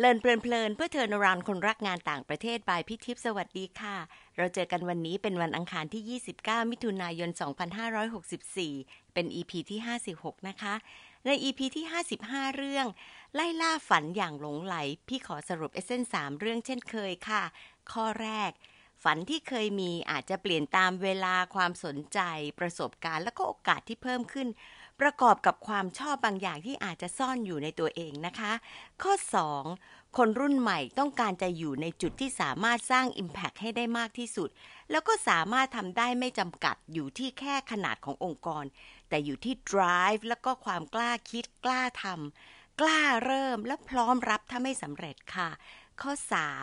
เลินเพลินเพลินเพื่อเทอร์นรานคนรักงานต่างประเทศบายพี่ทิพสวัสดีค่ะ เราเจอกันวันนี้เป็นวันอังคารที่ 29 มิถุนายน 2564 เป็น EP ที่ 56 นะคะ ใน EP ที่ 55 เรื่อง ไล่ล่าฝันอย่างหลงไหล พี่ขอสรุปเอเซนสามเรื่องเช่นเคยค่ะ ข้อแรก ฝันที่เคยมีอาจจะเปลี่ยนตามเวลาความสนใจ ประสบการณ์และก็โอกาสที่เพิ่มขึ้น ประกอบกับความชอบบางอย่างที่อาจจะซ่อนอยู่ในตัวเองนะคะ ข้อ 2 คนรุ่นใหม่ต้องการจะอยู่ในจุดที่สามารถสร้าง Impact ให้ได้มากที่สุด แล้วก็สามารถทำได้ไม่จำกัดอยู่ที่แค่ขนาดขององค์กร แต่อยู่ที่ drive แล้วก็ความกล้าคิดกล้าทำกล้าเริ่มและพร้อมรับถ้าไม่สำเร็จค่ะ ข้อ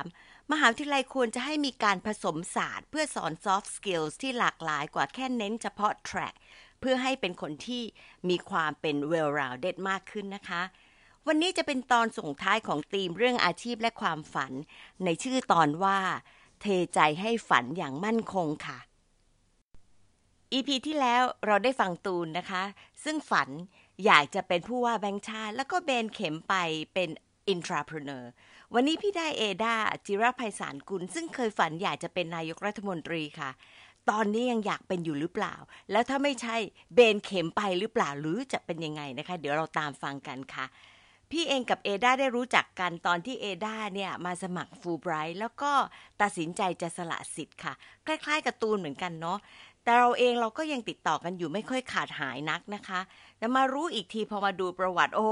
3 มหาวิทยาลัยควรจะให้มีการผสมศาสตร์ เพื่อสอน soft skills ที่หลากหลายกว่าแค่เน้นเฉพาะ track เพื่อให้เป็นคนที่มีความเป็น well rounded มากขึ้นนะคะ วันนี้จะเป็นตอนส่งท้ายของธีมเรื่องอาชีพและความฝัน ในชื่อตอนว่า เทใจให้ฝันอย่างมั่นคงค่ะ EP ที่แล้วเราได้ฟังตูนนะคะ ซึ่งฝันอยากจะเป็นผู้ว่าแบงค์ชาติ แล้วก็เบนเข็มไปเป็น intrapreneur วันนี้พี่ได้เอดาจิรภัยสารกุล ซึ่งเคยฝันอยากจะเป็นนายกรัฐมนตรีค่ะ ตอนนี้ยังอยากเป็นอยู่หรือเปล่า แล้วถ้าไม่ใช่เบนเข็มไปหรือเปล่าหรือจะเป็นยังไงนะคะ เดี๋ยวเราตามฟังกันค่ะ พี่เองกับเอดาได้รู้จักกันตอนที่เอดาเนี่ยมาสมัครฟูไบรท์แล้วก็ตัดสินใจจะสละสิทธิ์ค่ะ คล้ายๆกับตูนเหมือนกันเนาะแต่เราเองเราก็ยังติดต่อกันอยู่ไม่ค่อยขาดหายนักนะคะแต่มารู้อีกทีพอมาดูประวัติโอ้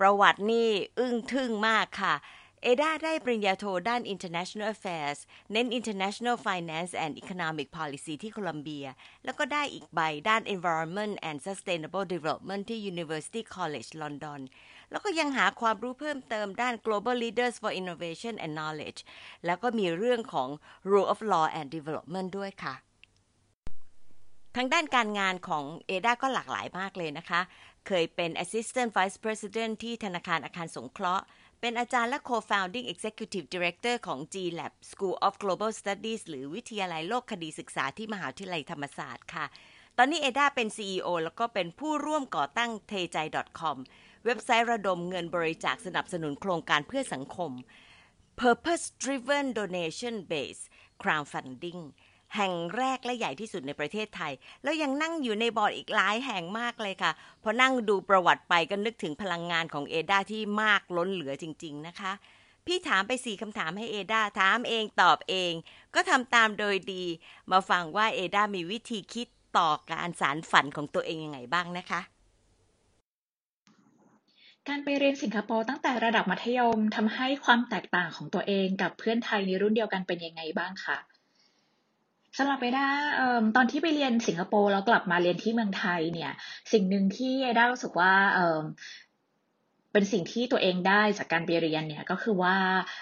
ประวัตินี่อึ้งทึ่งมากค่ะ เอดาได้ปริญญาโทด้าน International Affairs เน้น International Finance and Economic Policy ที่โคลัมเบีย แล้วก็ได้อีกใบด้าน Environment and Sustainable Development ที่ University College London แล้วก็ยังหาความรู้เพิ่มเติมด้าน Global Leaders for Innovation and Knowledge แล้วก็มีเรื่องของ Rule of Law and Development ด้วยค่ะทางด้านการงานของเอดาก็หลากหลายมากเลยนะคะ เคยเป็น Assistant Vice President ที่ธนาคารอาคารสงเคราะห์ เป็นอาจารย์และ Co-founding Executive Director ของ G-Lab School of Global Studies หรือวิทยาลัยโลกคดีศึกษาที่มหาวิทยาลัยธรรมศาสตร์ค่ะ ตอนนี้เอดาเป็น CEO แล้วก็เป็นผู้ร่วมก่อตั้งเทใจ .com เว็บไซต์ระดมเงินบริจาคสนับสนุนโครงการเพื่อสังคม Purpose Driven Donation Based Crowdfunding แห่งแรกและใหญ่ที่สุดในประเทศไทย แล้วยังนั่งอยู่ในบอร์ดอีกหลายแห่งมากเลยค่ะ พอนั่งดูประวัติไปก็นึกถึงพลังงานของเอดาที่มากล้นเหลือจริง ๆ นะคะ พี่ถามไปสี่คำถามให้เอดาถามเองตอบเอง ก็ทำตามโดยดี มาฟังว่าเอดามีวิธีคิดต่อการสารฝันของตัวเองยังไงบ้างนะคะการไปเรียนสิงคโปร์ตั้งแต่ระดับมัธยมทำให้ความแตกต่างของตัวเองกับเพื่อนไทยในรุ่นเดียวกันเป็นยังไงบ้างคะ สำหรับเอด้าตอนที่ไปเรียนสิงคโปร์แล้วกลับมาเรียนที่เมืองไทยเนี่ย สิ่งหนึ่งที่เอด้ารู้สึกว่า เป็นสิ่งที่ตัวเองได้จากการไปเรียนเนี่ยก็คือว่า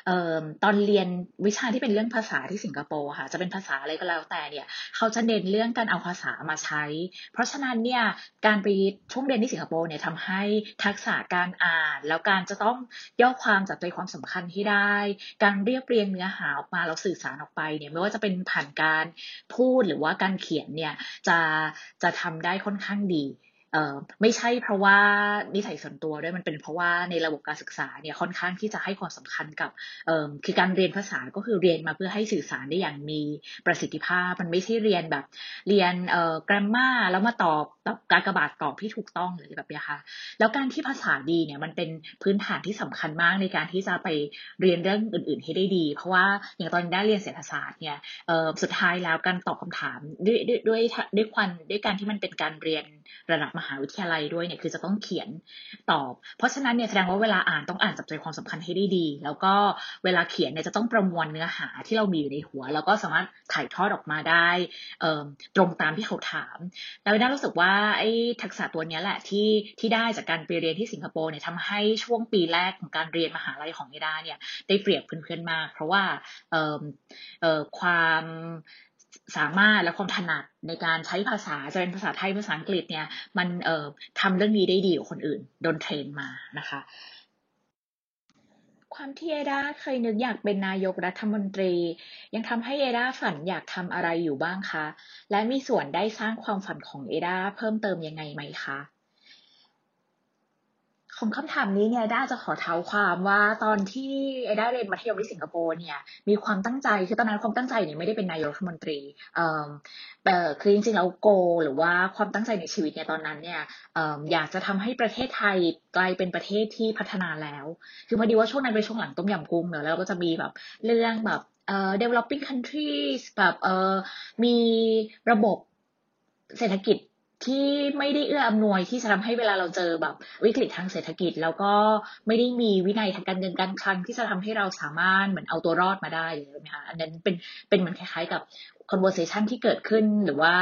ออตอนเรียนวิชาที่เป็นเรื่องภาษาที่สิงคโปร์ค่ะจะเป็นภาษาอะไรก็แล้วแต่เนี่ยเขาจะเน้นเรื่องการเอาภาษามาใช้ เพราะฉะนั้นเนี่ยการไปช่วงเรียนที่สิงคโปร์เนี่ยทำให้ทักษะการอ่าน แล้วการจะต้องย่อความจับใจความสำคัญที่ได้ การเรียบเรียงเนื้อหาออกมาแล้วสื่อสารออกไปเนี่ยไม่ว่าจะเป็นผ่านการพูดหรือว่าการเขียนเนี่ยจะจะทำได้ค่อนข้างดี ไม่ใช่เพราะว่านิสัยส่วนตัวด้วยมันเป็นเพราะว่าในระบบการศึกษาเนี่ยค่อนข้างที่จะให้ความสำคัญกับเอ่อคือการเรียนภาษาก็คือเรียนมาเพื่อให้สื่อสารได้อย่างมีประสิทธิภาพ มันไม่ใช่เรียนแบบเรียนเอ่อกราฟมาแล้วมาตอบการกระบาดตอบที่ถูกต้องหรือแบบนี้ค่ะแล้วการที่ภาษาดีเนี่ยมันเป็นพื้นฐานที่สำคัญมากในการที่จะไปเรียนเรื่องอื่น ๆ ให้ได้ดี เพราะว่าอย่างตอนได้เรียนเศรษฐศาสตร์เนี่ยเอ่อสุดท้ายแล้วการตอบคำถามด้วยด้วยด้วยด้วยควันด้วยการที่มันเป็นการเรียนระดับมหาวิทยาลัยด้วยเนี่ยคือจะต้องเขียนตอบ เพราะฉะนั้นเนี่ยแสดงว่าเวลาอ่านต้องอ่านจับใจความสำคัญให้ได้ดี แล้วก็เวลาเขียนเนี่ยจะต้องประมวลเนื้อหาที่เรามีอยู่ในหัว แล้วก็สามารถถ่ายทอดออกมาได้ตรงตามที่เขาถาม แล้วได้รู้สึกว่าไอ้ทักษะตัวนี้แหละที่ที่ได้จากการไปเรียนที่สิงคโปร์เนี่ยทำให้ช่วงปีแรกของการเรียนมหาลัยของเอดาเนี่ยได้เปรียบเพื่อนๆมาก เพราะว่าความ สามารถและความถนัดในการใช้ภาษาจะเป็นภาษาไทยภาษาอังกฤษเนี่ย มันเอ่อทำเรื่องนี้ได้ดีกว่าคนอื่นโดนเทรนมานะคะ ความที่เอดาเคยนึกอยากเป็นนายกรัฐมนตรี ยังทำให้เอดาฝันอยากทำอะไรอยู่บ้างคะ และมีส่วนได้สร้างความฝันของเอดาเพิ่มเติมยังไงไหมคะ ของคำถามนี้เนี่ยด้าจะขอเท้าความว่าตอนที่ไอ้ด้าเรียนมัธยมที่สิงคโปร์เนี่ยมีความตั้งใจคือตอนนั้นความตั้งใจเนี่ยไม่ได้เป็นนายกรัฐมนตรีเอ่อแต่คือจริงๆแล้วโก หรือว่าความตั้งใจในชีวิตเนี่ยตอนนั้นเนี่ยเอ่ออยากจะทำให้ประเทศไทยกลายเป็นประเทศที่พัฒนาแล้ว คือพอดีว่าช่วงนั้นเป็นช่วงหลังต้มยำกุ้งเนอะแล้วก็จะมีแบบเรื่องแบบเอ่อ developing countries แบบเอ่อมีระบบเศรษฐกิจ ที่ไม่ได้เอื้ออำนวยที่จะทำให้เวลาเราเจอแบบวิกฤตทางเศรษฐกิจ แล้วก็ไม่ได้มีวินัยทางการเงินการคลังที่จะทำให้เราสามารถเหมือนเอาตัวรอดมาได้เลยนะคะอันนั้นเป็นเป็นเหมือนคล้ายๆกับ conversation ที่เกิดขึ้นหรือว่า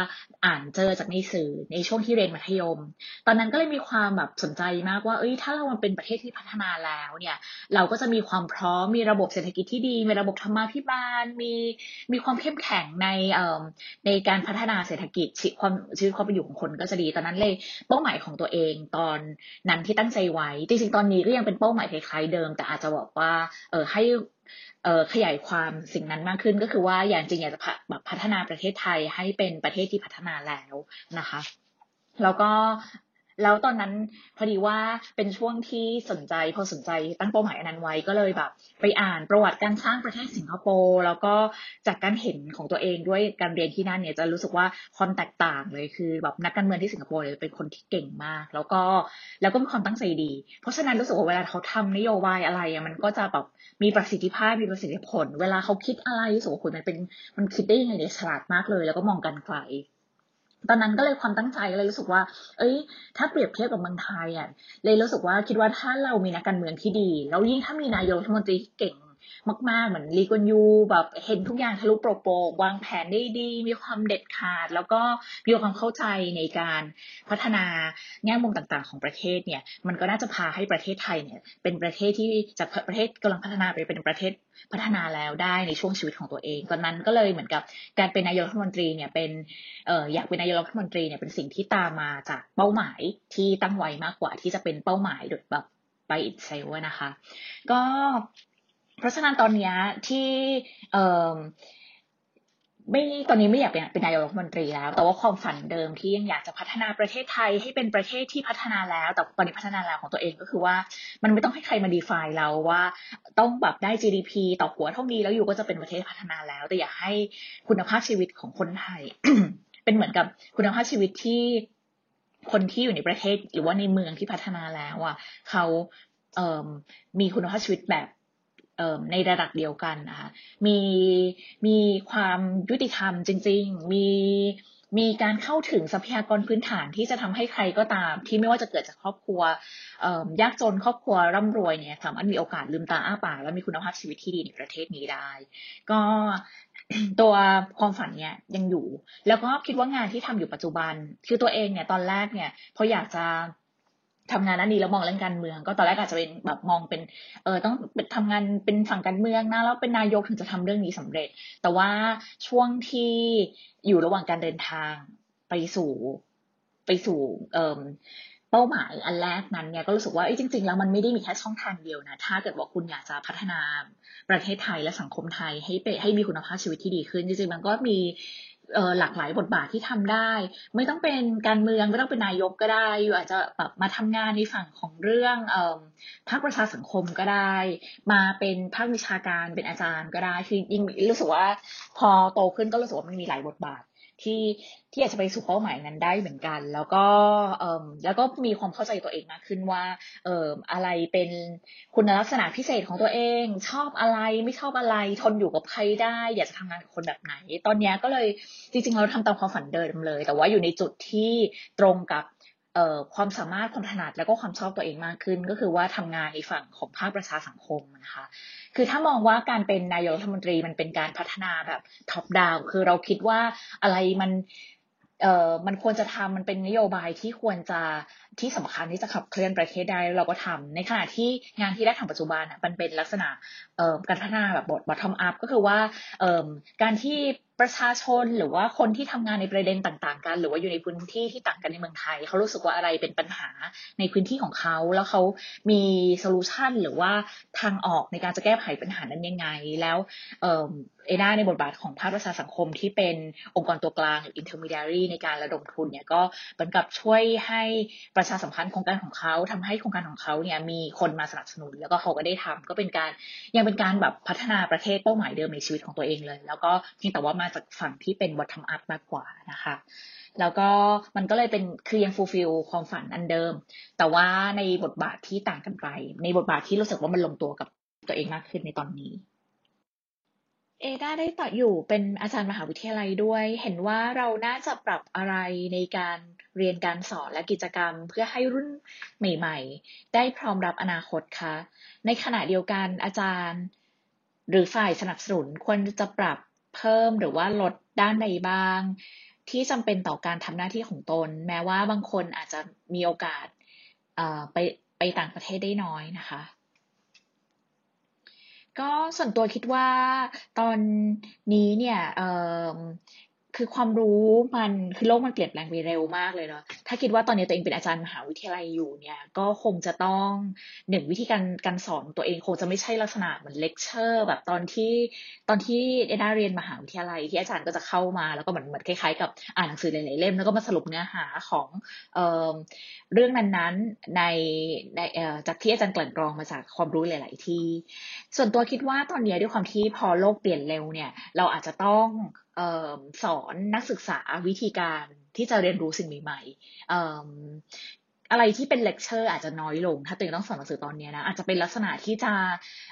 อ่านเจอจากในสื่อในช่วงที่เรียนมัธยม ตอนนั้นก็เลยมีความแบบสนใจมากว่าเอ้ยถ้าเรามันเป็นประเทศที่พัฒนาแล้วเนี่ยเราก็จะมีความพร้อมมีระบบเศรษฐกิจที่ดี มีระบบธรรมาภิบาลมีมีความเข้มแข็งในเอ่อในการพัฒนาเศรษฐกิจชีวิตความชีวิตความเป็นอยู่ของคนก็จะดีตอนนั้นเลยเป้าหมายของตัวเองตอนนั้นที่ตั้งใจไว้จริงๆตอนนี้ก็ยังเป็นเป้าหมายคล้ายๆเดิม แต่อาจจะบอกว่าเออให้ ขยายความสิ่งนั้นมากขึ้นก็คือว่าอย่างจริงอยากจะแบบพัฒนาประเทศไทยให้เป็นประเทศที่พัฒนาแล้วนะคะแล้วก็ แล้วตอนนั้นพอดีว่าเป็นช่วงที่สนใจพอสนใจตั้งเป้าหมายอันนั้นไว้ก็เลยแบบ ไปอ่านประวัติการสร้างประเทศสิงคโปร์แล้วก็จากการเห็นของตัวเองด้วยการเรียนที่นั่นเนี่ยจะรู้สึกว่าความแตกต่างเลยคือแบบนักการเมืองที่สิงคโปร์เนี่ยเป็นคนที่เก่งมาก แล้วก็แล้วก็มีความตั้งใจดี เพราะฉะนั้นรู้สึกว่าเวลาเขาทำนโยบายอะไรอะมันก็จะแบบมีประสิทธิภาพมีประสิทธิผล เวลาเขาคิดอะไรรู้สึกว่าคุณมันเป็นมันคิดได้ยังไงเนี่ยฉลาดมากเลย แล้วก็มองกันไกล ตอนนั้นก็เลยความตั้งใจเลยรู้สึกว่า เอ้ย ถ้าเปรียบเทียบกับเมืองไทยอะเลยรู้สึกว่าคิดว่าถ้าเรามีนักการเมืองที่ดี แล้วยิ่งถ้ามีนายกรัฐมนตรีเก่ง มาก ๆ เหมือนลีกอนยูแบบเห็นทุกอย่างทะลุโปรโปรวางแผนได้ดี มีความเด็ดขาด แล้วก็มีความเข้าใจในการพัฒนาแง่มุมต่างๆ ของประเทศเนี่ย มันก็น่าจะพาให้ประเทศไทยเนี่ย เป็นประเทศที่จากประเทศกำลังพัฒนาไปเป็นประเทศพัฒนาแล้วได้ในช่วงชีวิตของตัวเอง ตอนนั้นก็เลยเหมือนกับการเป็นนายกรัฐมนตรีเนี่ยเป็นเอ่ออยากเป็นนายกรัฐมนตรีเนี่ยเป็นสิ่งที่ตามมาจากเป้าหมายที่ตั้งไว้มากกว่าที่จะเป็นเป้าหมายแบบไปอิตเซลนะคะ ก็ เพราะฉะนั้นตอนนี้ที่เไม่ตอนนี้ไม่อยากเป็นเป็นนายกรัฐมนตรีแล้ว แต่ว่าความฝันเดิมที่ยังอยากจะพัฒนาประเทศไทยให้เป็นประเทศที่พัฒนาแล้ว แต่ตอนนี้พัฒนาแล้วของตัวเองก็คือว่า มันไม่ต้องให้ใครมาดีไฟเราว่า ต้องแบบได้ GDP ต่อหัวเท่านี้แล้วอยู่ก็จะเป็นประเทศพัฒนาแล้ว แต่อยากให้คุณภาพชีวิตของคนไทย เป็นเหมือนกับคุณภาพชีวิตที่คนที่อยู่ในประเทศหรือว่าในเมืองที่พัฒนาแล้วอะเขาเอ่อมีคุณภาพชีวิตแบบ ในระดับเดียวกันนะคะมีมีความยุติธรรมจริง ๆ มีมีการเข้าถึงทรัพยากรพื้นฐานที่จะทำให้ใครก็ตาม ที่ไม่ว่าจะเกิดจากครอบครัวยากจนครอบครัวร่ำรวยเนี่ยสามารถมีโอกาสลืมตาอ้าปากและมีคุณภาพชีวิตที่ดีในประเทศนี้ได้ ก็ตัวความฝันเนี่ยยังอยู่ แล้วก็คิดว่างานที่ทำอยู่ปัจจุบัน คือตัวเองเนี่ยตอนแรกเนี่ยพออยากจะ ทำงานนั้นดีแล้วมองเรื่องการเมือง ก็ตอนแรกอาจจะเป็นแบบมองเป็นเออต้องทำงานเป็นฝั่งการเมืองนะแล้วเป็นนายกถึงจะทำเรื่องนี้สำเร็จ แต่ว่าช่วงที่อยู่ระหว่างการเดินทางไปสู่ไปสู่เอ่อเป้าหมายอันแรกนั้นเนี่ยก็รู้สึกว่าจริง ๆ แล้วมันไม่ได้มีแค่ช่องทางเดียวนะถ้าเกิดว่าคุณอยากจะพัฒนาประเทศไทยและสังคมไทยให้ไปให้มีคุณภาพชีวิตที่ดีขึ้น จริงๆมันก็มี หลากหลายบทบาทที่ทำได้ ไม่ต้องเป็นการเมืองไม่ต้องเป็นนายกก็ได้อยู่อาจจะแบบมาทำงานในฝั่งของเรื่องภาคประชาสังคมก็ได้ มาเป็นภาควิชาการเป็นอาจารย์ก็ได้คือยิ่งรู้สึกว่าพอโตขึ้นก็รู้สึกว่ามันมีหลายบทบาท ที่ที่อาจจะไปสู่เป้าหมายนั้นได้เหมือนกัน แล้วก็เอ่อแล้วก็มีความเข้าใจตัวเองมากขึ้นว่าเอ่ออะไรเป็นคุณลักษณะพิเศษของตัวเอง ชอบอะไรไม่ชอบอะไรทนอยู่กับใครได้ อยากจะทำงานกับคนแบบไหน ตอนนี้ก็เลยจริงๆเราทำตามความฝันเดิมเลย แต่ว่าอยู่ในจุดที่ตรงกับ ความสามารถความถนัดแล้วก็ความชอบตัวเองมากขึ้น ก็คือว่าทำงานในฝั่งของภาคประชาสังคมนะคะ คือถ้ามองว่าการเป็นนายกรัฐมนตรีมันเป็นการพัฒนาแบบท็อปดาวคือเราคิดว่าอะไรมันเอ่อมันควรจะทำมันเป็นนโยบายที่ควรจะ ที่สำคัญที่จะขับเคลื่อนประเทศได้เราก็ทำในขณะที่งานที่ได้ทำปัจจุบันอะมันเป็นลักษณะการพัฒนาแบบบท bottom up ก็คือว่าการที่ประชาชนหรือว่าคนที่ทำงานในประเด็นต่างๆ กัน หรือว่าอยู่ในพื้นที่ที่ต่างกันในเมืองไทย เขารู้สึกว่าอะไรเป็นปัญหาในพื้นที่ของเขา แล้วเขามีโซลูชันหรือว่าทางออกในการจะแก้ไขปัญหานั้นยังไง แล้วเอเอด้าในบทบาทของภาคประชาสังคมที่เป็นองค์กรตัวกลางหรือ intermediary ในการระดมทุนเนี่ยก็เหมือนกับช่วยให้ประประชาสัมพันธ์โครงการของเขาทำให้โครงการของเขาเนี่ยมีคนมาสนับสนุน แล้วก็เขาก็ได้ทำก็เป็นการยังเป็นการแบบพัฒนาประเทศเป้าหมายเดิมในชีวิตของตัวเองเลย แล้วก็เพียงแต่ว่ามาจากฝั่งที่เป็นวัฒนธรรมมากกว่านะคะแล้วก็มันก็เลยเป็นคือยัง fulfill ความฝันอันเดิม แต่ว่าในบทบาทที่ต่างกันไป ในบทบาทที่รู้สึกว่ามันลงตัวกับตัวเองมากขึ้นในตอนนี้ เอดาได้ต่ออยู่เป็นอาจารย์มหาวิทยาลัยด้วย เห็นว่าเราน่าจะปรับอะไรในการเรียนการสอนและกิจกรรม เพื่อให้รุ่นใหม่ ๆ ได้พร้อมรับอนาคตคะในขณะเดียวกันอาจารย์ หรือฝ่ายสนับสนุนควรจะปรับเพิ่มหรือว่าลดด้านใดบ้าง ที่จำเป็นต่อการทำหน้าที่ของตน แม้ว่าบางคนอาจจะมีโอกาสไปไปต่างประเทศได้น้อยนะคะ ก็ส่วนตัวคิดว่าตอนนี้เนี่ย คือความรู้มันคือโลกมันเปลี่ยนแปลงไปเร็วมากเลยเนาะถ้าคิดว่าตอนนี้ตัวเองเป็นอาจารย์มหาวิทยาลัยอยู่เนี่ย ก็คงจะต้องหนึ่งวิธีการการสอนตัวเองคงจะไม่ใช่ลักษณะเหมือนเลคเชอร์ แบบตอนที่ตอนที่เอด้าเรียนมหาวิทยาลัยที่อาจารย์ก็จะเข้ามาแล้วก็เหมือนเหมือนคล้ายๆกับอ่านหนังสือหลายๆเล่มแล้วก็มาสรุปเนื้อหาของเอ่อเรื่องนั้นๆในในเอ่อจากที่อาจารย์กลั่นกรองมาจากความรู้หลาย ๆ ที่ ส่วนตัวคิดว่าตอนนี้ด้วยความที่พอโลกเปลี่ยนเร็วเนี่ย เราอาจจะต้อง สอนนักศึกษาวิธีการที่จะเรียนรู้สิ่งใหม่ๆ อะไรที่เป็นเลคเชอร์อาจจะน้อยลง ถ้าตัวเองต้องสอนหนังสือตอนนี้นะอาจจะเป็นลักษณะที่จะ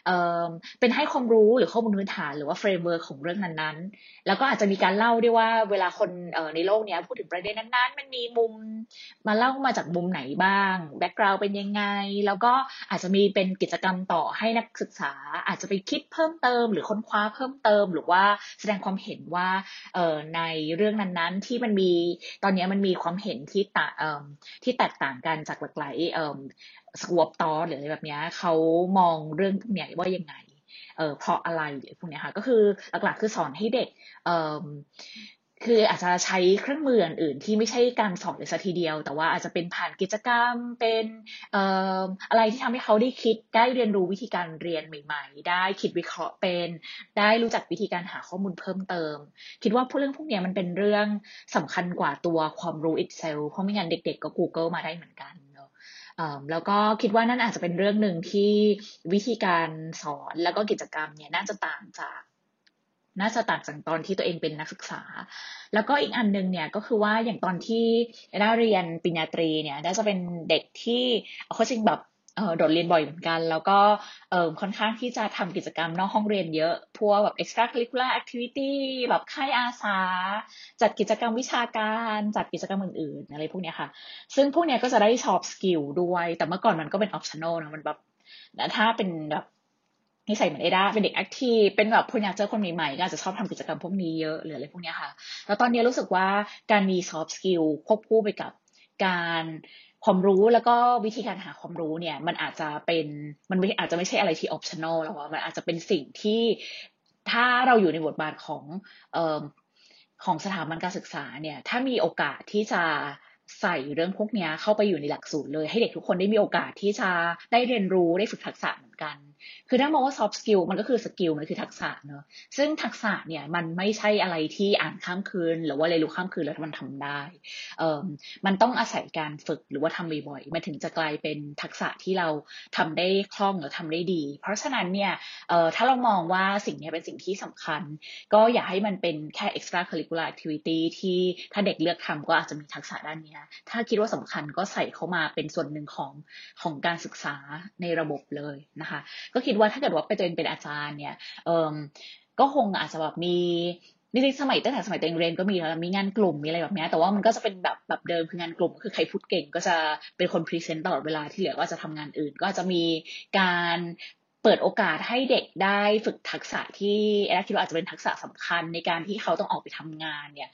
เอ่อเป็นให้ความรู้หรือข้อมูลพื้นฐานหรือว่า framework ของเรื่องนั้นๆ แล้วก็อาจจะมีการเล่าด้วยว่าเวลาคนเอ่อในโลกนี้พูดถึงประเด็นนั้นๆ มันมีมุมมาเล่ามาจากมุมไหนบ้าง background เป็นยังไง แล้วก็อาจจะมีเป็นกิจกรรมต่อให้นักศึกษา อาจจะไปคิดเพิ่มเติม หรือค้นคว้าเพิ่มเติม หรือว่าแสดงความเห็นว่าเอ่อในเรื่องนั้นๆ ที่มันมีตอนนี้มันมีความเห็นที่ต่างเอ่อที่แตกต่างกันจากหลากหลายเอ่อสวอปตอหรืออะไรแบบนี้เขามองเรื่องพวกนี้ว่ายังไงเออเพราะอะไรหรือพวกนี้ค่ะก็คือหลักๆคือสอนให้เด็กเอ่อ คืออาจจะใช้เครื่องมืออื่นที่ไม่ใช่การสอนเลยสัทีเดียว แต่ว่าอาจจะเป็นผ่านกิจกรรมเป็นเอ่ออะไรที่ทำให้เขาได้คิดได้เรียนรู้วิธีการเรียนใหม่ ๆ ได้คิดวิเคราะห์เป็น ได้รู้จักวิธีการหาข้อมูลเพิ่มเติม คิดว่าพวกเรื่องพวกนี้มันเป็นเรื่องสำคัญกว่าตัวความรู้ itself เพราะไม่งั้นเด็ก ๆ ก็ Google มาได้เหมือนกันแล้วก็คิดว่านั่นอาจจะเป็นเรื่องหนึ่งที่วิธีการสอนแล้วก็กิจกรรมเนี่ยน่าจะต่างจาก น่าจะต่างจากตอนที่ตัวเองเป็นนักศึกษา แล้วก็อีกอันนึงเนี่ยก็คือว่าอย่างตอนที่ได้เรียนปริญญาตรีเนี่ยได้จะเป็นเด็กที่เขาจริงแบบโดดเรียนบ่อยเหมือนกัน แล้วก็ค่อนข้างที่จะทำกิจกรรมนอกห้องเรียนเยอะ พวกแบบ extracurricular activity แบบค่ายอาสา จัดกิจกรรมวิชาการ จัดกิจกรรมอื่นๆ อะไรพวกนี้ค่ะ ซึ่งพวกนี้ก็จะได้ soft skill ด้วย แต่เมื่อก่อนมันก็เป็น optional นะมันแบบถ้าเป็นแบบ นิสัยเหมือนเอดาเป็นเด็ก active เป็นแบบคนอยากเจอคนใหม่ๆก็อาจจะชอบทำกิจกรรมพวกนี้เยอะหรืออะไรพวกนี้ค่ะ แล้วตอนนี้รู้สึกว่าการมี soft skill ควบคู่ไปกับการความรู้แล้วก็วิธีการหาความรู้เนี่ยมันอาจจะเป็นมันไม่อาจจะไม่ใช่อะไรที่ optional แล้วมันอาจจะเป็นสิ่งที่ถ้าเราอยู่ในบทบาทของเอ่อของสถาบันการศึกษาเนี่ยถ้ามีโอกาสที่จะใส่เรื่องพวกนี้เข้าไปอยู่ในหลักสูตรเลย ให้เด็กทุกคนได้มีโอกาสที่จะได้เรียนรู้ได้ฝึกทักษะเหมือนกัน คือถ้ามองว่า soft skill มันก็คือสกิลมันคือทักษะเนอะซึ่งทักษะเนี่ยมันไม่ใช่อะไรที่อ่านข้ามคืน หรือว่าเรียนรู้ข้ามคืนแล้วมันทำได้เอ่อมันต้องอาศัยการฝึกหรือว่าทำบ่อยๆมันถึงจะกลายเป็นทักษะที่เราทำได้คล่องหรือทำได้ดี เพราะฉะนั้นเนี่ยเอ่อถ้าเรามองว่าสิ่งนี้เป็นสิ่งที่สำคัญ ก็อย่าให้มันเป็นแค่ extra curricular activity ที่ถ้าเด็กเลือกทำก็อาจจะมีทักษะด้านนี้ถ้าคิดว่าสำคัญก็ใส่เข้ามาเป็นส่วนหนึ่งของของการศึกษาในระบบเลยนะคะก็คิดว่าถ้าเกิดว่าไปตัวเองเป็นอาจารย์เนี่ยเออก็คงอาจจะแบบมีจริงๆสมัยตั้งแต่สมัยตัวเองเรียนก็มีแล้วมีงานกลุ่มมีอะไรแบบนี้แต่ว่ามันก็จะเป็นแบบแบบเดิมคืองานกลุ่มคือใครพูดเก่งก็จะเป็นคน present ตลอดเวลาที่เหลือก็จะทำงานอื่น ก็จะมีการ เปิดโอกาสให้เด็กได้ฝึกทักษะที่แอดคิดว่าอาจจะเป็นทักษะสำคัญในการที่เขาต้องออกไปทำงานเนี่ย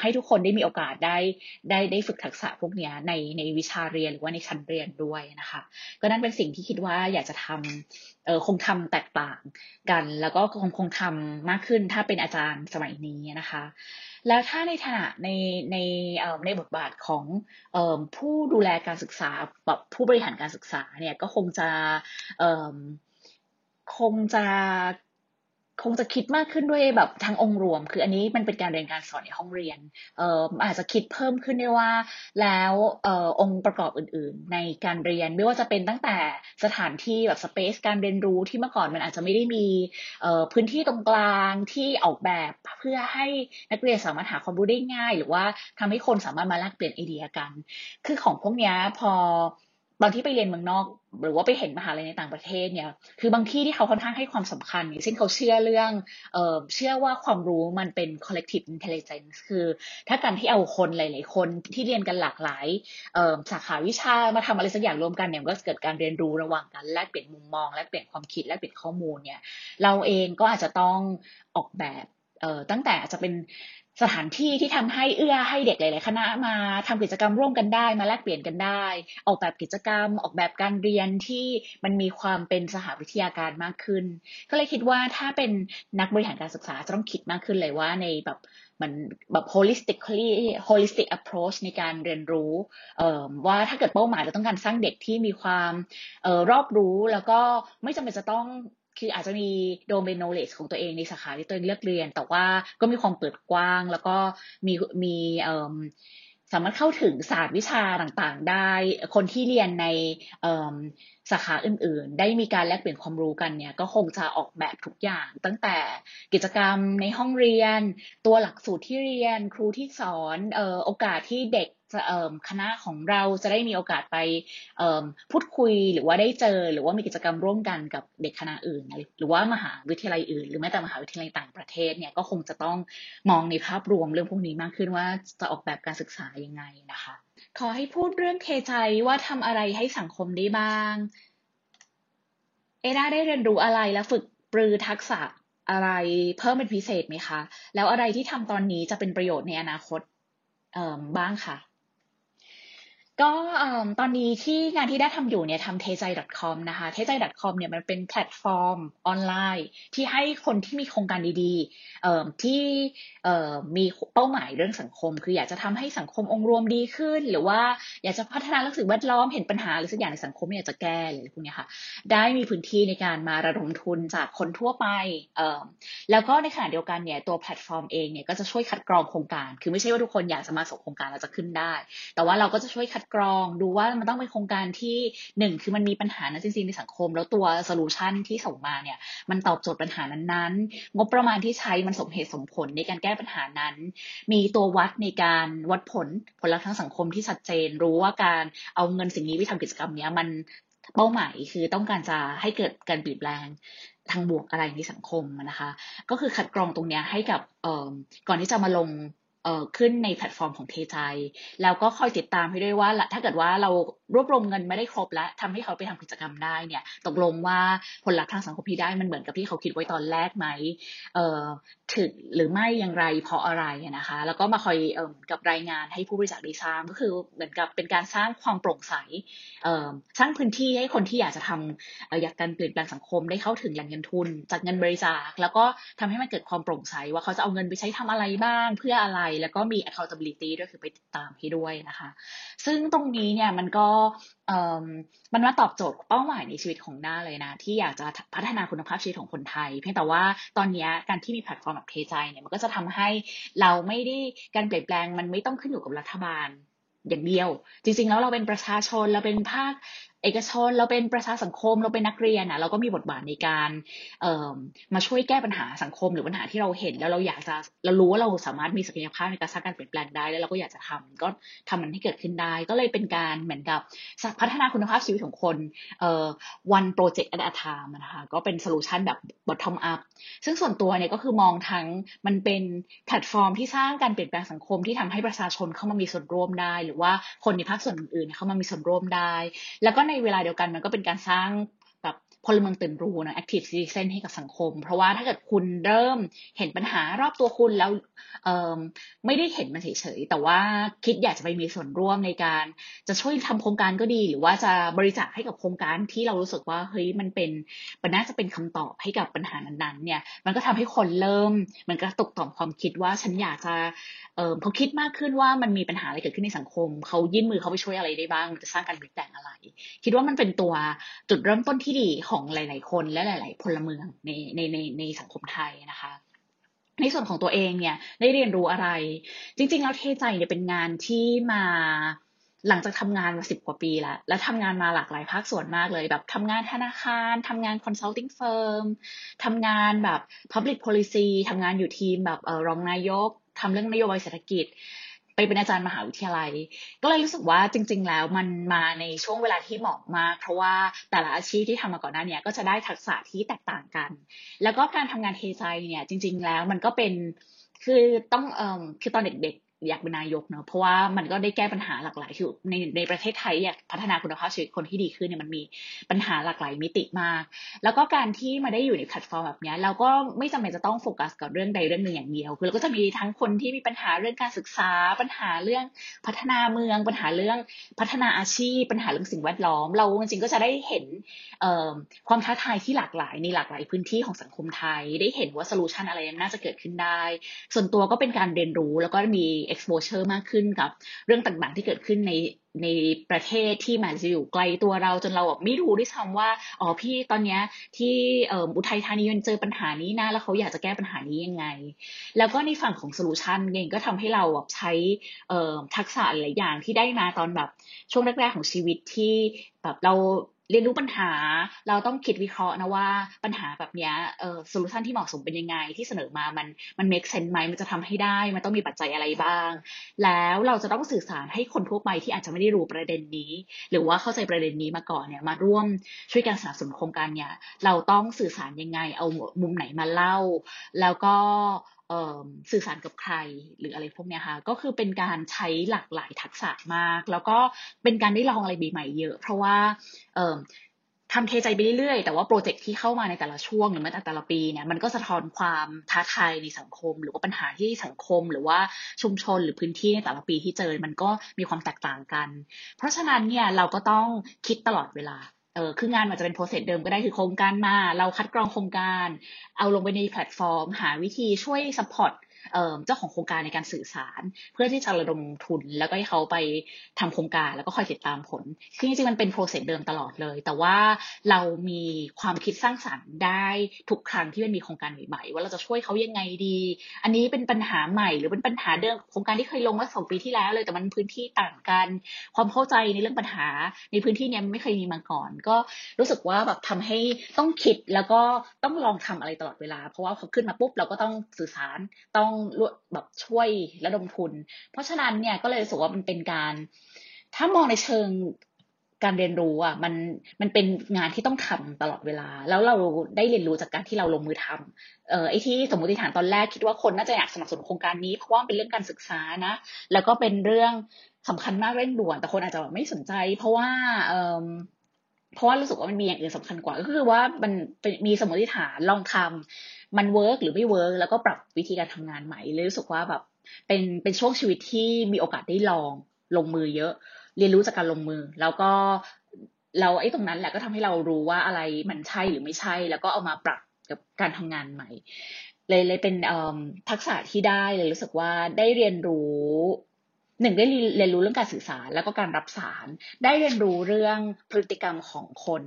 ให้ทุกคนได้มีโอกาสได้ได้ได้ฝึกทักษะพวกนี้ในในวิชาเรียนหรือว่าในชั้นเรียนด้วยนะคะ ก็นั่นเป็นสิ่งที่คิดว่าอยากจะทำเออคงทำแตกต่างกัน แล้วก็คงคงทำมากขึ้นถ้าเป็นอาจารย์สมัยนี้นะคะ แล้วถ้าในฐานะในในในบทบาทของผู้ดูแลการศึกษาแบบผู้บริหารการศึกษาเนี่ยก็คงจะ คงจะคงจะคิดมากขึ้นด้วยแบบทางองค์รวม คืออันนี้มันเป็นการเรียนการสอนในห้องเรียนเอ่ออาจจะคิดเพิ่มขึ้นได้ว่า แล้วเอ่อองค์ประกอบอื่น ๆ ในการเรียนไม่ว่าจะเป็นตั้งแต่สถานที่แบบสเปซการเรียนรู้ที่เมื่อก่อนมันอาจจะไม่ได้มีเอ่อพื้นที่ตรงกลางที่ออกแบบเพื่อให้นักเรียนสามารถหาความรู้ได้ง่าย หรือว่าทำให้คนสามารถมาแลกเปลี่ยนไอเดียกัน คือของพวกนี้พอ ตอนที่ไปเรียนเมืองนอก หรือว่าไปเห็นมหาลัยในต่างประเทศเนี่ย คือบางที่ที่เขาค่อนข้างให้ความสำคัญอย่างเช่นเขาเชื่อเรื่องเออเชื่อว่าความรู้มันเป็น collective intelligence คือ ถ้าการที่เอาคนหลาย ๆ คนที่เรียนกันหลากหลายเอ่อสาขาวิชามาทำอะไรสักอย่างรวมกันเนี่ยก็เกิดการเรียนรู้ระหว่างกันแลกเปลี่ยนมุมมองแลกเปลี่ยนความคิดแลกเปลี่ยนข้อมูลเนี่ย เราเองก็อาจจะต้องออกแบบเอ่อตั้งแต่อาจจะเป็น สถานที่ที่ทำให้เอื้อให้เด็กหลาย ๆ คณะมาทำกิจกรรมร่วมกันได้ มาแลกเปลี่ยนกันได้ ออกแบบกิจกรรม ออกแบบการเรียนที่มันมีความเป็นสหวิทยาการมากขึ้น ก็เลยคิดว่าถ้าเป็นนักบริหารการศึกษาจะต้องคิดมากขึ้นเลยว่าในแบบมันแบบ holistically holistic approach ในการเรียนรู้ว่าถ้าเกิดเป้าหมายเราต้องการสร้างเด็กที่มีความรอบรู้แล้วก็ไม่จำเป็นจะต้อง คืออาจจะมีโดเมนโนเลจของตัวเองในสาขาที่ตัวเองเลือกเรียน แต่ว่าก็มีความเปิดกว้าง แล้วก็มีมีสามารถเข้าถึงศาสตร์วิชาต่างๆ ได้ คนที่เรียนในสาขาอื่นๆ ได้มีการแลกเปลี่ยนความรู้กันเนี่ย ก็คงจะออกแบบทุกอย่าง ตั้งแต่กิจกรรมในห้องเรียน ตัวหลักสูตรที่เรียน ครูที่สอนโอกาสที่เด็ก จะคณะของเราจะได้มีโอกาสไปพูดคุยหรือว่าได้เจอ หรือว่ามีกิจกรรมร่วมกันกับเด็กคณะอื่น หรือว่ามหาวิทยาลัยอื่น หรือแม้แต่มหาวิทยาลัยต่างประเทศเนี่ยก็คงจะต้องมองในภาพรวมเรื่องพวกนี้มากขึ้นว่าจะออกแบบการศึกษายังไงนะคะ ขอให้พูดเรื่องเทใจว่าทำอะไรให้สังคมได้บ้าง เอดาได้เรียนรู้อะไรและฝึกปรือทักษะอะไรเพิ่มเป็นพิเศษไหมคะ แล้วอะไรที่ทำตอนนี้จะเป็นประโยชน์ในอนาคตบ้างค่ะ ก็ตอนนี้ที่งานที่ได้ทำอยู่เนี่ยทำเทใจ .com นะคะเทใจ .com เนี่ยมันเป็นแพลตฟอร์มออนไลน์ ที่ให้คนที่มีโครงการดีๆที่มีเป้าหมายเรื่องสังคม คืออยากจะทำให้สังคมองค์รวมดีขึ้น หรือว่าอยากจะพัฒนาเรื่องสิ่งแวดล้อมเห็นปัญหาหรือสักอย่างในสังคมอยากจะแก้เลยพวกนี้ค่ะ ได้มีพื้นที่ในการมาระดมทุนจากคนทั่วไปแล้วก็ในขณะเดียวกันเนี่ยตัวแพลตฟอร์มเองเนี่ยก็จะช่วยคัดกรองโครงการ คือไม่ใช่ว่าทุกคนอยากจะมาส่งโครงการแล้วจะขึ้นได้ แต่ว่าเราก็จะช่วยคัดกรองดูว่ามันต้องเป็นโครงการที่หนึ่งคือมันมีปัญหานั้นจริงๆในสังคม แล้วตัว solution ที่ส่งมาเนี่ยมันตอบโจทย์ปัญหานั้นๆ งบประมาณที่ใช้มันสมเหตุสมผลในการแก้ปัญหานั้น มีตัววัดในการวัดผลผลลัพธ์ทางสังคมที่ชัดเจน รู้ว่าการเอาเงินสิ่งนี้ไปทำกิจกรรมเนี้ยมันเป้าหมายคือต้องการจะให้เกิดการเปลี่ยนแปลงทางบวกอะไรในสังคมนะคะ ก็คือคัดกรองตรงนี้ให้กับก่อนที่จะมาลง ขึ้นในแพลตฟอร์มของเทใจ แล้วก็คอยติดตามให้ด้วยว่า ถ้าเกิดว่าเรารวบรวมเงินไม่ได้ครบแล้วทำให้เขาไปทำกิจกรรมได้เนี่ย ตกลงว่าผลลัพธ์ทางสังคมที่ได้มันเหมือนกับที่เขาคิดไว้ตอนแรกไหมเอ่อถึงหรือไม่อย่างไรเพราะอะไรนะคะ แล้วก็มาคอยเอ่อกับรายงานให้ผู้บริจาคได้ทราบก็คือเหมือนกับเป็นการสร้างความโปร่งใสเอ่อสร้างพื้นที่ให้คนที่อยากจะทำอยากการเปลี่ยนแปลงสังคมได้เข้าถึงแหล่งเงินทุน จากเงินบริจาค แล้วก็ทำให้มันเกิดความโปร่งใสว่าเขาจะเอาเงินไปใช้ทำอะไรบ้างเพื่ออะไรแล้วก็มี accountability ด้วยคือไปติดตามให้ด้วยนะคะ ซึ่งตรงนี้เนี่ยมันก็มันมาตอบโจทย์เป้าหมายในชีวิตของหน้าเลยนะ ที่อยากจะพัฒนาคุณภาพชีวิตของคนไทย เพียงแต่ว่าตอนนี้การที่มีแพลตฟอร์มแบบเทใจเนี่ยมันก็จะทำให้เราไม่ได้การเปลี่ยนแปลงมันไม่ต้องขึ้นอยู่กับรัฐบาลอย่างเดียว จริงๆแล้วเราเป็นประชาชนเราเป็นภาค เอกชน เราเป็นประชาสังคม เราเป็นนักเรียนอะ เราก็มีบทบาทในการเอ่อมาช่วยแก้ปัญหาสังคมหรือปัญหาที่เราเห็น แล้วเราอยากจะเรารู้ว่าเราสามารถมีศักยภาพในการสร้างการเปลี่ยนแปลงได้ แล้วเราก็อยากจะทำก็ทำมันให้เกิดขึ้นได้ ก็เลยเป็นการเหมือนกับพัฒนาคุณภาพชีวิตของคนเอ่อ one project at a time นะคะก็เป็นโซลูชันแบบ bottom up ซึ่งส่วนตัวเนี่ยก็คือมองทั้งมันเป็นแพลตฟอร์มที่สร้างการเปลี่ยนแปลงสังคมที่ทำให้ประชาชนเข้ามามีส่วนร่วมได้ หรือว่าคนในภาคส่วนอื่นๆเข้ามามีส่วนร่วมได้ แล้วก็ในเวลาเดียวกันมันก็เป็นการสร้าง พลเมืองตื่นรู้นะ active citizen ให้กับสังคม เพราะว่าถ้าเกิดคุณเริ่มเห็นปัญหารอบตัวคุณแล้วไม่ได้เห็นมันเฉยๆ แต่ว่าคิดอยากจะไปมีส่วนร่วมในการจะช่วยทำโครงการก็ดี หรือว่าจะบริจาคให้กับโครงการที่เรารู้สึกว่าเฮ้ยมันเป็นมันน่าจะเป็นคำตอบให้กับปัญหานั้นๆ เนี่ย มันก็ทำให้คนเริ่มมันก็ตกต่อมความคิดว่าฉันอยากจะเออเขาคิดมากขึ้นว่ามันมีปัญหาอะไรเกิดขึ้นในสังคม เขายื่นมือเขาไปช่วยอะไรได้บ้างมันจะสร้างการเปลี่ยนแปลงอะไร คิดว่ามันเป็นตัวจุดเริ่มต้นที่ดีของของหลาย ๆ คนและหลาย ๆ พลเมืองในในในในสังคมไทยนะคะในส่วนของตัวเองเนี่ยได้เรียนรู้อะไร จริง ๆ แล้วเทใจเนี่ยเป็นงานที่มาหลังจากทำงานมาสิบกว่าปีแล้ว แล้วทำงานมาหลากหลายภาคส่วนมากเลย แบบทำงานธนาคารทำงาน consulting firm ทำงานแบบ public policy ทำงานอยู่ทีมแบบรองนายกทำเรื่องนโยบายเศรษฐกิจ ไปเป็นอาจารย์มหาวิทยาลัย ก็เลยรู้สึกว่าจริง ๆ แล้วมันมาในช่วงเวลาที่เหมาะมาก เพราะว่าแต่ละอาชีพที่ทำมาก่อนหน้านี้ก็จะได้ทักษะที่แตกต่างกัน แล้วก็การทำงานเทใจเนี่ยจริง ๆ แล้วมันก็เป็นคือต้องเอ่อคือตอนเด็ก อยากเป็นนายกเนาะเพราะว่ามันก็ได้แก้ปัญหาหลากหลายคือในในประเทศไทยอยากพัฒนาคุณภาพชีวิตคนที่ดีขึ้นเนี่ยมันมีปัญหาหลากหลายมิติมาก แล้วก็การที่มาได้อยู่ในแพลตฟอร์มแบบนี้เราก็ไม่จำเป็นจะต้องโฟกัสกับเรื่องใดเรื่องหนึ่งอย่างเดียว คือเราก็จะมีทั้งคนที่มีปัญหาเรื่องการศึกษา ปัญหาเรื่องพัฒนาเมือง ปัญหาเรื่องพัฒนาอาชีพ ปัญหาเรื่องสิ่งแวดล้อม เราจึงก็จะได้เห็นความท้าทายที่หลากหลายในหลากหลายพื้นที่ของสังคมไทย ได้เห็นว่า solution อะไรน่าจะเกิดขึ้นได้ ส่วนตัวก็เป็นการเรียนรู้แล้วก็มี exposure มากขึ้นกับเรื่องต่างๆที่เกิดขึ้นในในประเทศที่มันจะอยู่ไกลตัวเราจนเราแบบไม่รู้ด้วยซ้ำว่าอ๋อพี่ตอนเนี้ยที่อุทัยธานีมันเจอปัญหานี้นะ แล้วเขาอยากจะแก้ปัญหานี้ยังไง แล้วก็ในฝั่งของ solution เองก็ทำให้เราแบบใช้ทักษะหลายอย่างที่ได้มาตอนแบบช่วงแรกๆของชีวิตที่แบบเรา เรียนรู้ปัญหา เราต้องคิดวิเคราะห์นะว่าปัญหาแบบนี้เออ solution ที่เหมาะสมเป็นยังไงที่เสนอมามันมัน make sense ไหมมันจะทำให้ได้ มันต้องมีปัจจัยอะไรบ้าง แล้วเราจะต้องสื่อสารให้คนทั่วไปที่อาจจะไม่ได้รู้ประเด็นนี้ หรือว่าเข้าใจประเด็นนี้มาก่อนเนี่ยมาร่วมช่วยกันสนับสนุนโครงการเนี่ยเราต้องสื่อสารยังไง เอามุมไหนมาเล่า แล้วก็ สื่อสารกับใครหรืออะไรพวกนี้ค่ะก็คือเป็นการใช้หลากหลายทักษะมาก แล้วก็เป็นการได้ลองอะไรใหม่ๆเยอะ เพราะว่าทำเทใจไปเรื่อยๆ แต่ว่าโปรเจกต์ที่เข้ามาในแต่ละช่วงหรือแม้แต่แต่ละปีเนี่ยมันก็สะท้อนความท้าทายในสังคม หรือว่าปัญหาที่สังคม หรือว่าชุมชนหรือพื้นที่ในแต่ละปีที่เจอมันก็มีความแตกต่างกัน เพราะฉะนั้นเนี่ยเราก็ต้องคิดตลอดเวลา เออคืองานมันจะเป็น process เดิมก็ได้คือโครงการมา เราคัดกรองโครงการ เอาลงไปในแพลตฟอร์ม หาวิธีช่วย support เจ้าของโครงการในการสื่อสาร เพื่อที่จะระดมทุน แล้วก็ให้เขาไปทำโครงการแล้วก็คอยติดตามผลคือจริงๆมันเป็น process เดิมตลอดเลย แต่ว่าเรามีความคิดสร้างสรรค์ได้ทุกครั้งที่มันมีโครงการใหม่ๆว่าเราจะช่วยเขายังไงดี อันนี้เป็นปัญหาใหม่ หรือเป็นปัญหาเดิมโครงการที่เคยลงเมื่อสองปีที่แล้วเลยแต่มันพื้นที่ต่างกัน ความเข้าใจในเรื่องปัญหาในพื้นที่นี้ไม่เคยมีมาก่อน ก็รู้สึกว่าแบบทำให้ต้องคิดแล้วก็ต้องลองทำอะไรตลอดเวลา เพราะว่าพอขึ้นมาปุ๊บเราก็ต้องสื่อสารต้องแบบช่วยระดมทุน เพราะฉะนั้นเนี่ยก็เลยรู้สึกว่ามันเป็นการ ถ้ามองในเชิงการเรียนรู้อะมันมันเป็นงานที่ต้องทำตลอดเวลา แล้วเราได้เรียนรู้จากการที่เราลงมือทำเอ่อไอ้ที่สมมติฐานตอนแรกคิดว่าคนน่าจะอยากสนับสนุนโครงการนี้เพราะว่าเป็นเรื่องการศึกษานะ แล้วก็เป็นเรื่องสำคัญมากเร่งด่วน แต่คนอาจจะแบบไม่สนใจ เพราะว่าเอ่อเพราะว่ารู้สึกว่ามันมีอย่างอื่นสำคัญกว่า ก็คือว่ามันมีสมมติฐานลองทำ มัน work หรือไม่ work แล้วก็ปรับวิธีการทำงานใหม่เลยรู้สึกว่าแบบเป็นเป็นช่วงชีวิตที่มีโอกาสได้ลองลงมือเยอะ เรียนรู้จากการลงมือ แล้วก็เราไอ้ตรงนั้นแหละก็ทำให้เรารู้ว่าอะไรมันใช่หรือไม่ใช่ แล้วก็เอามาปรับกับการทำงานใหม่ เลยเลยเป็นทักษะที่ได้เลยรู้สึกว่าได้เรียนรู้ หนึ่งได้เรียนรู้เรื่องการสื่อสารแล้วก็การรับสาร ได้เรียนรู้เรื่องพฤติกรรมของคน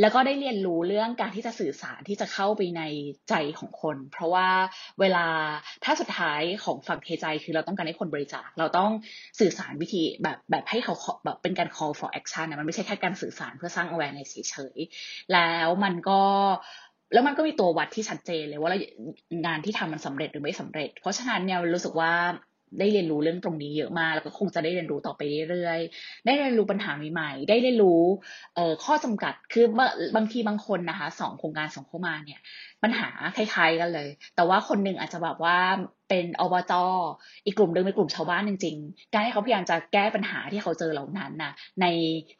แล้วก็ได้เรียนรู้เรื่องการที่จะสื่อสารที่จะเข้าไปในใจของคน เพราะว่าเวลาถ้าสุดท้ายของฝั่งเทใจคือเราต้องการให้คนบริจาค เราต้องสื่อสารวิธีแบบแบบให้เขาแบบเป็นการ call for action นะมันไม่ใช่แค่การสื่อสารเพื่อสร้าง awareness เฉยๆแล้วมันก็แล้วมันก็มีตัววัดที่ชัดเจนเลยว่างานที่ทำมันสำเร็จหรือไม่สำเร็จ เพราะฉะนั้นเนี่ยรู้สึกว่า ได้เรียนรู้เรื่องตรงนี้เยอะมากแล้วก็คงจะได้เรียนรู้ต่อไปเรื่อยๆ ได้เรียนรู้ปัญหาใหม่ๆ ได้เรียนรู้เออข้อจำกัด คือบางทีบางคนนะคะสองโครงการสองเข้ามาเนี่ย ปัญหาคล้ายๆกันเลย แต่ว่าคนหนึ่งอาจจะแบบว่าเป็นอบจอีกกลุ่มหนึ่งเป็นกลุ่มชาวบ้านจริงๆ การที่เขาพยายามจะแก้ปัญหาที่เขาเจอเหล่านั้นนะใน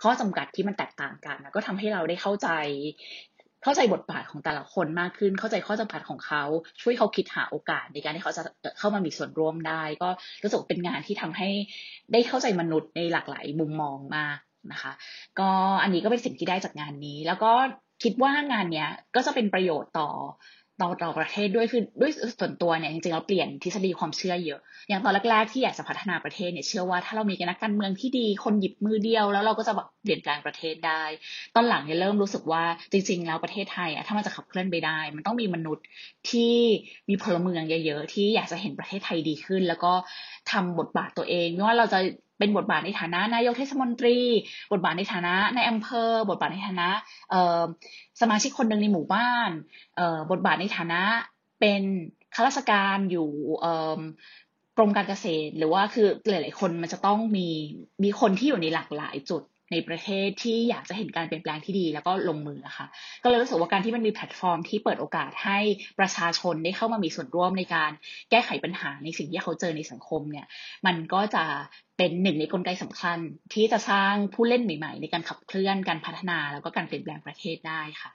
ข้อจำกัดที่มันแตกต่างกันนะก็ทำให้เราได้เข้าใจ เข้าใจบทบาทของแต่ละคนมากขึ้น เข้าใจข้อจำกัดของเขา ช่วยเขาคิดหาโอกาสในการที่เขาจะเข้ามามีส่วนร่วมได้ ก็รู้สึกเป็นงานที่ทำให้ได้เข้าใจมนุษย์ในหลากหลายมุมมองมากนะคะ ก็อันนี้ก็เป็นสิ่งที่ได้จากงานนี้ แล้วก็คิดว่างานเนี้ยก็จะเป็นประโยชน์ต่อ ต่อต่อประเทศด้วยคือด้วยส่วนตัวเนี่ยจริงๆเราเปลี่ยนทฤษฎีความเชื่อเยอะ อย่างตอนแรกๆที่อยากจะพัฒนาประเทศเนี่ยเชื่อว่าถ้าเรามีนักการเมืองที่ดีคนหยิบมือเดียว แล้วเราก็จะแบบเปลี่ยนแปลงประเทศได้ ตอนหลังเนี่ยเริ่มรู้สึกว่าจริง ๆ แล้วประเทศไทยอะถ้ามันจะขับเคลื่อนไปได้ มันต้องมีมนุษย์ที่มีพลเมืองเยอะๆที่อยากจะเห็นประเทศไทยดีขึ้น แล้วก็ทำบทบาทตัวเองไม่ว่าเราจะ เป็นบทบาทในฐานะนายกเทศมนตรี บทบาทในฐานะในอำเภอ บทบาทในฐานะสมาชิกคนหนึ่งในหมู่บ้านบทบาทในฐานะเป็นข้าราชการอยู่กรมการเกษตร หรือว่าคือหลาย ๆ คนมันจะต้องมีมีคนที่อยู่ในหลากหลายจุด ในประเทศที่อยากจะเห็นการเปลี่ยนแปลงที่ดีแล้วก็ลงมือค่ะ ก็เลยรู้สึกว่าการที่มันมีแพลตฟอร์มที่เปิดโอกาสให้ประชาชนได้เข้ามามีส่วนร่วมในการแก้ไขปัญหาในสิ่งที่เขาเจอในสังคมเนี่ย มันก็จะเป็นหนึ่งในกลไกสำคัญที่จะสร้างผู้เล่นใหม่ ๆ ในการขับเคลื่อนการพัฒนาแล้วก็การเปลี่ยนแปลงประเทศได้ค่ะ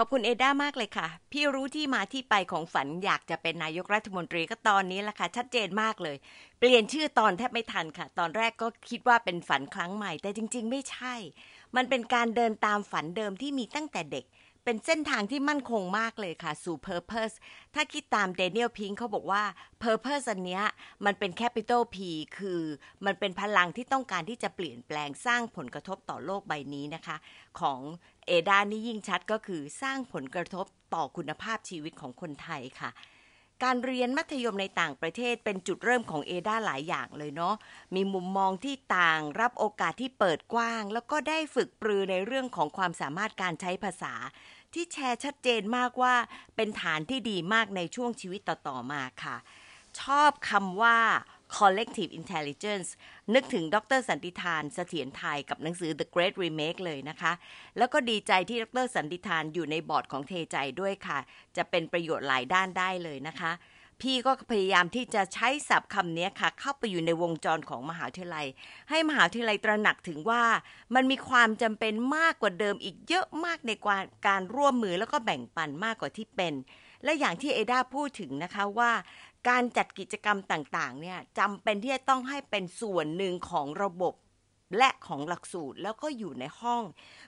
ขอบคุณเอด้ามากเลยค่ะ พี่รู้ที่มาที่ไปของฝันอยากจะเป็นนายกรัฐมนตรีก็ตอนนี้แหละค่ะ ชัดเจนมากเลย เปลี่ยนชื่อตอนแทบไม่ทันค่ะ ตอนแรกก็คิดว่าเป็นฝันครั้งใหม่ แต่จริง ๆ ไม่ใช่ มันเป็นการเดินตามฝันเดิมที่มีตั้งแต่เด็ก เป็นเส้นทางที่มั่นคงมากเลยค่ะ สู่ Purpose ถ้าคิดตามเดนิเอลพิงเขาบอกว่า Purpose อันเนี้ยมันเป็น Capital P คือมันเป็นพลังที่ต้องการที่จะเปลี่ยนแปลงสร้างผลกระทบต่อโลกใบนี้นะคะ ของเอดานี่ยิ่งชัดก็คือสร้างผลกระทบต่อคุณภาพชีวิตของคนไทยค่ะ การเรียนมัธยมในต่างประเทศเป็นจุดเริ่มของเอดาหลายอย่างเลยเนาะ มีมุมมองที่ต่างรับโอกาสที่เปิดกว้าง แล้วก็ได้ฝึกปรือในเรื่องของความสามารถการใช้ภาษา ที่แชร์ชัดเจนมากว่าเป็นฐานที่ดีมากในช่วงชีวิตต่อ ๆ มาค่ะ ชอบคำว่า collective intelligence นึกถึงดรสันติธานเสถียรไทยกับหนังสือ The Great Remake เลยนะคะ แล้วก็ดีใจที่ดรสันติธานอยู่ในบอร์ดของเทใจด้วยค่ะ จะเป็นประโยชน์หลายด้านได้เลยนะคะ พี่ก็พยายามที่จะใช้ศัพท์คำนี้ค่ะ เข้าไปอยู่ในวงจรของมหาวิทยาลัย ให้มหาวิทยาลัยตระหนักถึงว่า มันมีความจำเป็นมากกว่าเดิมอีกเยอะมากในการร่วมมือแล้วก็แบ่งปันมากกว่าที่เป็น และอย่างที่เอดาพูดถึงนะคะว่าการจัดกิจกรรมต่างๆเนี่ยจำเป็นที่จะต้องให้เป็นส่วนหนึ่งของระบบและของหลักสูตรแล้วก็อยู่ในห้อง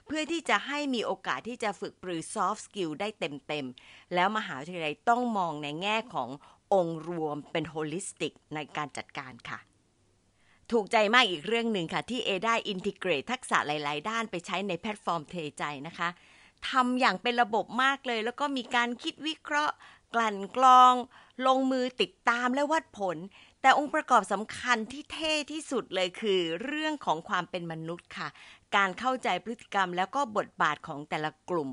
เพื่อที่จะให้มีโอกาสที่จะฝึกปรือ soft skill ได้เต็มๆ แล้วมหาวิทยาลัยต้องมองในแง่ขององค์รวมเป็นโฮลิสติกในการจัดการค่ะ ถูกใจมากอีกเรื่องหนึ่งค่ะ ที่เอดาได้ integrate ทักษะหลาย ๆ ด้านไปใช้ในแพลตฟอร์มเทใจนะคะ ทำอย่างเป็นระบบมากเลย แล้วก็มีการคิดวิเคราะห์ กลั่นกรอง ลงมือติดตามและวัดผล แต่องค์ประกอบสำคัญที่เท่ที่สุดเลยคือ เรื่องของความเป็นมนุษย์ค่ะ การเข้าใจพฤติกรรมแล้วก็บทบาทของแต่ละกลุ่ม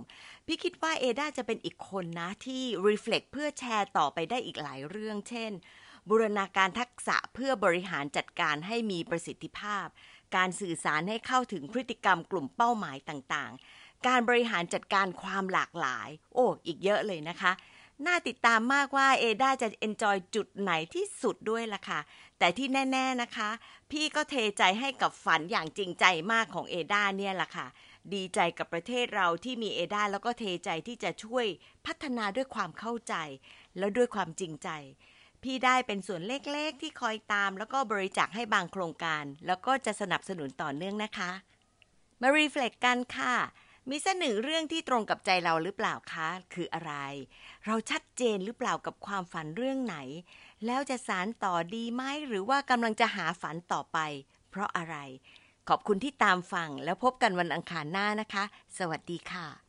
พี่คิดว่าเอดาจะเป็นอีกคนนะที่ reflect เพื่อแชร์ต่อไปได้อีกหลายเรื่อง เช่น บูรณาการทักษะเพื่อบริหารจัดการให้มีประสิทธิภาพ การสื่อสารให้เข้าถึงพฤติกรรมกลุ่มเป้าหมายต่างๆ การบริหารจัดการความหลากหลาย โอ้ อีกเยอะเลยนะคะ น่าติดตามมากว่าเอดาจะเอนจอยจุดไหนที่สุดด้วยล่ะค่ะ แต่ที่แน่ ๆนะคะ พี่ก็เทใจให้กับฝันอย่างจริงใจมากของเอดาเนี่ยล่ะค่ะ ดีใจกับประเทศเราที่มีเอดาแล้วก็เทใจที่จะช่วยพัฒนาด้วยความเข้าใจ แล้วด้วยความจริงใจพี่ได้เป็นส่วนเล็ก ๆ ที่คอยตาม แล้วก็บริจาคให้บางโครงการ แล้วก็จะสนับสนุนต่อเนื่องนะคะ มารีเฟล็กกันค่ะ มีสักหนึ่งเรื่องที่ตรงกับใจเราหรือเปล่าคะ คืออะไร เราชัดเจนหรือเปล่ากับความฝันเรื่องไหน แล้วจะสารต่อดีไหมหรือว่ากำลังจะหาฝันต่อไป เพราะอะไร ขอบคุณที่ตามฟังแล้วพบกันวันอังคารหน้านะคะ สวัสดีค่ะ